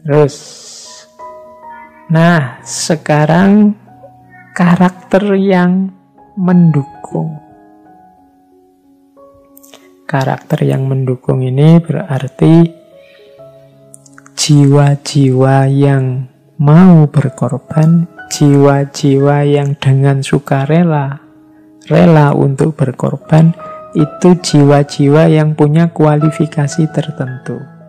Terus, nah sekarang karakter yang mendukung. Karakter yang mendukung ini berarti jiwa-jiwa yang mau berkorban, jiwa-jiwa yang dengan sukarela, rela untuk berkorban, itu jiwa-jiwa yang punya kualifikasi tertentu.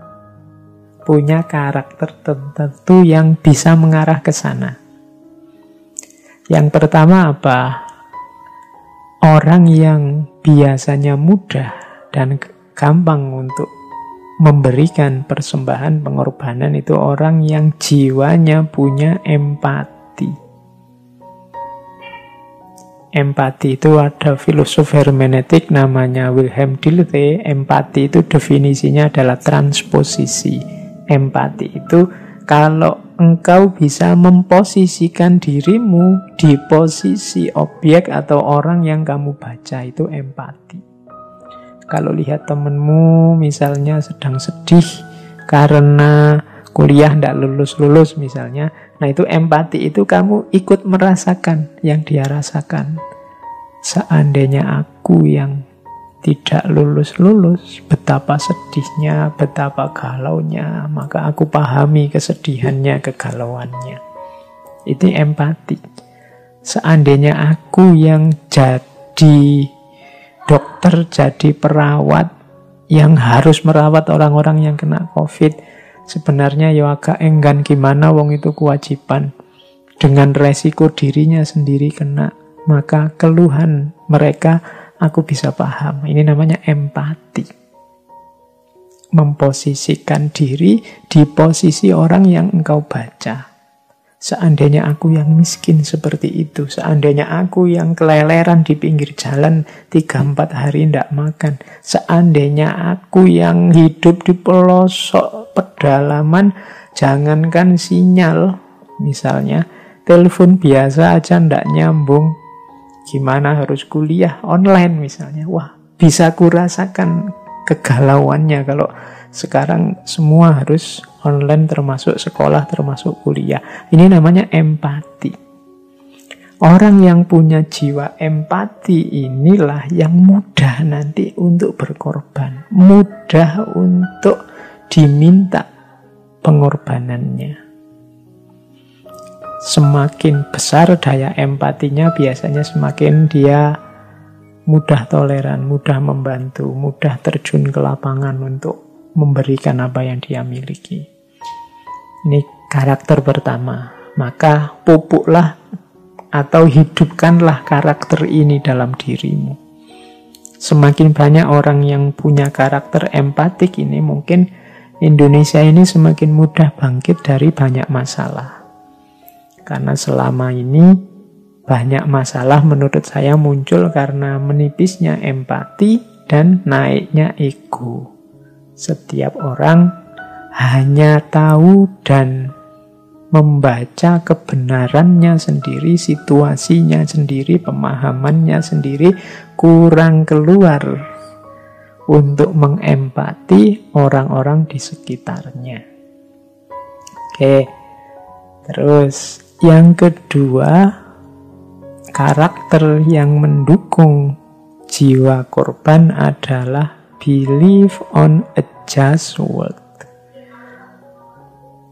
Punya karakter tertentu yang bisa mengarah ke sana. Yang pertama apa? Orang yang biasanya mudah dan gampang untuk memberikan persembahan pengorbanan itu orang yang jiwanya punya empati. Empati itu ada filosof hermeneutik namanya Wilhelm Dilthey. Empati itu definisinya adalah transposisi. Empati itu kalau engkau bisa memposisikan dirimu di posisi objek atau orang yang kamu baca itu empati. Kalau lihat temenmu misalnya sedang sedih karena kuliah tidak lulus-lulus misalnya. Nah itu empati itu kamu ikut merasakan yang dia rasakan. Seandainya aku yang tidak lulus-lulus, betapa sedihnya, betapa galaunya, maka aku pahami kesedihannya, kegalauannya. Itu empati. Seandainya aku yang jadi dokter jadi perawat yang harus merawat orang-orang yang kena COVID, sebenarnya ya agak enggan gimana wong itu kewajiban. Dengan resiko dirinya sendiri kena, maka keluhan mereka aku bisa paham. Ini namanya empati. Memposisikan diri di posisi orang yang engkau baca. Seandainya aku yang miskin seperti itu, seandainya aku yang keleleran di pinggir jalan tiga empat hari tidak makan, seandainya aku yang hidup di pelosok pedalaman, jangankan sinyal, misalnya telepon biasa aja ndak nyambung, gimana harus kuliah online misalnya, wah bisa kurasakan kegalauannya kalau sekarang semua harus online termasuk sekolah, termasuk kuliah. Ini namanya empati. Orang yang punya jiwa empati inilah yang mudah nanti untuk berkorban. Mudah untuk diminta pengorbanannya. Semakin besar daya empatinya biasanya semakin dia mudah toleran, mudah membantu, mudah terjun ke lapangan untuk memberikan apa yang dia miliki. Ini karakter pertama. Maka pupuklah atau hidupkanlah karakter ini dalam dirimu. Semakin banyak orang yang punya karakter empatik ini mungkin Indonesia ini semakin mudah bangkit dari banyak masalah. Karena selama ini banyak masalah menurut saya muncul karena menipisnya empati dan naiknya ego. Setiap orang hanya tahu dan membaca kebenarannya sendiri, situasinya sendiri, pemahamannya sendiri, kurang keluar untuk mengempati orang-orang di sekitarnya. Oke, terus yang kedua, karakter yang mendukung jiwa korban adalah believe on a just world.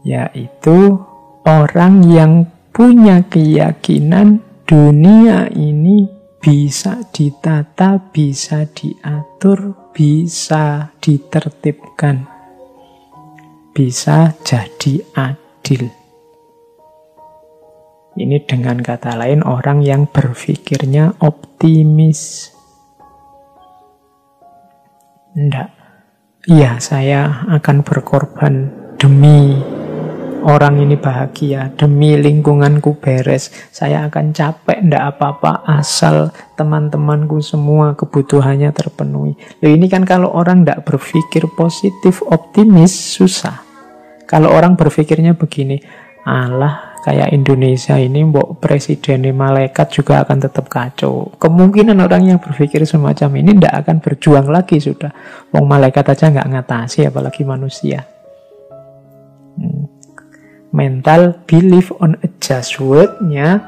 Yaitu orang yang punya keyakinan dunia ini bisa ditata, bisa diatur, bisa ditertibkan, bisa jadi adil. Ini dengan kata lain orang yang berpikirnya optimis. Tidak. Iya, saya akan berkorban demi orang ini bahagia, demi lingkunganku beres. Saya akan capek, ndak apa-apa, asal teman-temanku semua kebutuhannya terpenuhi. Loh ini kan kalau orang ndak berpikir positif, optimis, susah. Kalau orang berpikirnya begini, Allah kayak Indonesia ini mbok presiden malaikat juga akan tetap kacau. Kemungkinan orang yang berpikir semacam ini tidak akan berjuang lagi sudah. Wong malaikat aja nggak ngatasi apalagi manusia. Hmm. mental belief on a just word-nya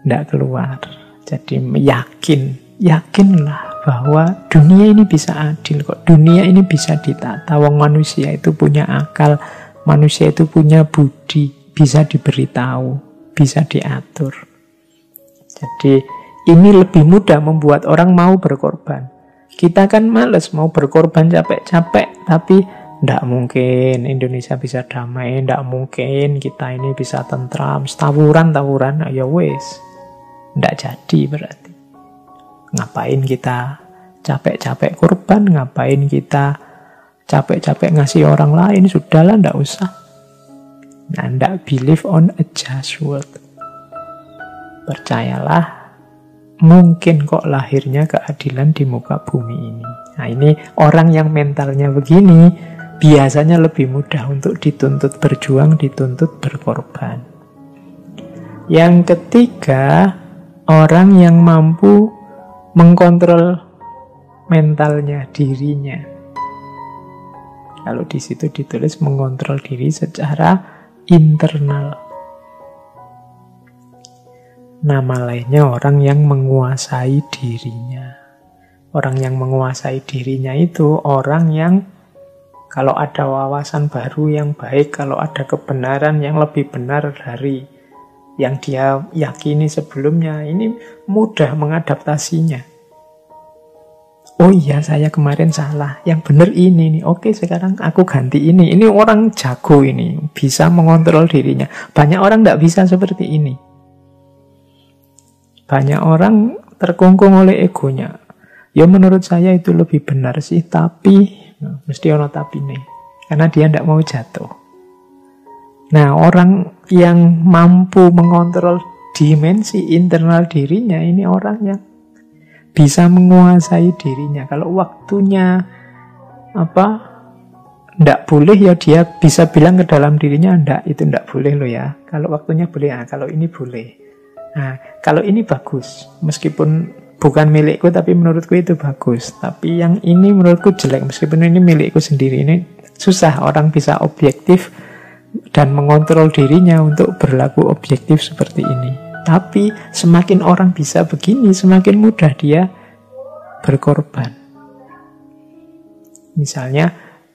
tidak keluar. Jadi yakin, yakinlah bahwa dunia ini bisa adil kok. Dunia ini bisa ditata. Wong manusia itu punya akal, manusia itu punya budi, bisa diberitahu, bisa diatur. Jadi ini lebih mudah membuat orang mau berkorban. Kita kan males mau berkorban capek-capek, tapi tidak mungkin Indonesia bisa damai, tidak mungkin kita ini bisa tentram, tawuran-tawuran, ya wes. Tidak jadi berarti. Ngapain kita capek-capek korban, ngapain kita capek-capek ngasih orang lain, sudahlah tidak usah. Nah, tidak believe on a just word. Percayalah, mungkin kok lahirnya keadilan di muka bumi ini. Nah ini orang yang mentalnya begini, biasanya lebih mudah untuk dituntut berjuang, dituntut berkorban. Yang ketiga, orang yang mampu mengkontrol mentalnya, dirinya. Kalau di situ ditulis mengontrol diri secara internal. Nama lainnya orang yang menguasai dirinya. Orang yang menguasai dirinya itu orang yang kalau ada wawasan baru yang baik, kalau ada kebenaran yang lebih benar dari yang dia yakini sebelumnya, ini mudah mengadaptasinya. Oh iya, saya kemarin salah. Yang benar ini nih. Oke, sekarang aku ganti ini. Ini orang jago ini, bisa mengontrol dirinya. Banyak orang tidak bisa seperti ini. Banyak orang terkungkung oleh egonya. Ya menurut saya itu lebih benar sih, tapi Nah, mesti ono nih, Karena dia tidak mau jatuh. Nah, orang yang mampu mengontrol dimensi internal dirinya ini orang yang bisa menguasai dirinya. Kalau waktunya apa ndak boleh ya dia bisa bilang ke dalam dirinya ndak itu ndak boleh lo ya. Kalau waktunya boleh, nah, kalau ini boleh. Nah, kalau ini bagus, meskipun bukan milikku tapi menurutku itu bagus. Tapi yang ini menurutku jelek meskipun ini milikku sendiri. Ini susah orang bisa objektif dan mengontrol dirinya untuk berlaku objektif seperti ini. Tapi semakin orang bisa begini, semakin mudah dia berkorban. Misalnya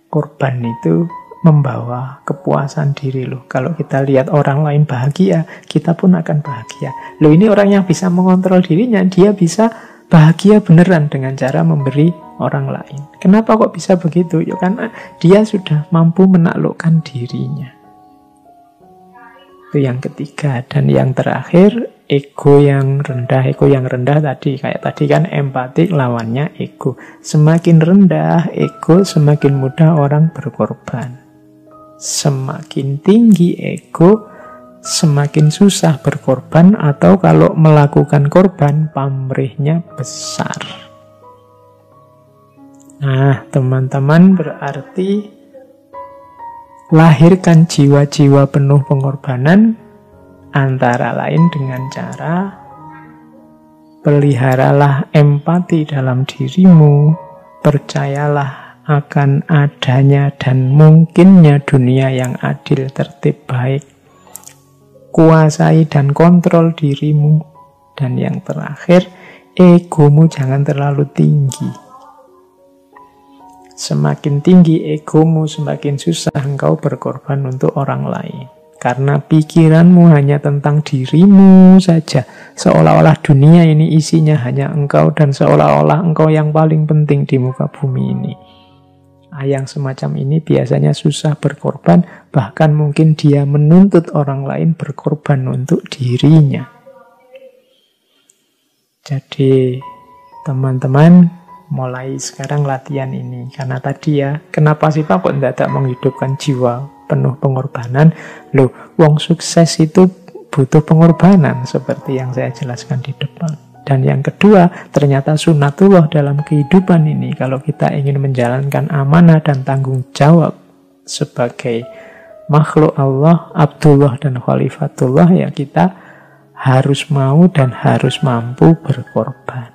korban itu membawa kepuasan diri loh. Kalau kita lihat orang lain bahagia, kita pun akan bahagia. Loh ini orang yang bisa mengontrol dirinya, dia bisa bahagia beneran dengan cara memberi orang lain. Kenapa kok bisa begitu? Ya karena dia sudah mampu menaklukkan dirinya. Itu yang ketiga. Dan yang terakhir, ego yang rendah. Ego yang rendah tadi, kayak tadi kan empati lawannya ego. Semakin rendah ego, semakin mudah orang berkorban. Semakin tinggi ego, semakin susah berkorban atau kalau melakukan korban pamrihnya besar. Nah, teman-teman berarti lahirkan jiwa-jiwa penuh pengorbanan antara lain dengan cara peliharalah empati dalam dirimu, percayalah akan adanya dan mungkinnya dunia yang adil, tertib, baik. Kuasai dan kontrol dirimu. Dan yang terakhir, egomu jangan terlalu tinggi. Semakin tinggi egomu, semakin susah engkau berkorban untuk orang lain. Karena pikiranmu hanya tentang dirimu saja. Seolah-olah dunia ini isinya hanya engkau dan seolah-olah engkau yang paling penting di muka bumi ini. Ah, yang semacam ini biasanya susah berkorban, bahkan mungkin dia menuntut orang lain berkorban untuk dirinya. Jadi, teman-teman, mulai sekarang latihan ini. Karena tadi ya, kenapa sih Pak kok tidak menghidupkan jiwa penuh pengorbanan? Loh, wong sukses itu butuh pengorbanan, seperti yang saya jelaskan di depan. Dan yang kedua, ternyata sunatullah dalam kehidupan ini, kalau kita ingin menjalankan amanah dan tanggung jawab sebagai makhluk Allah, Abdullah dan Khalifatullah, ya kita harus mau dan harus mampu berkorban.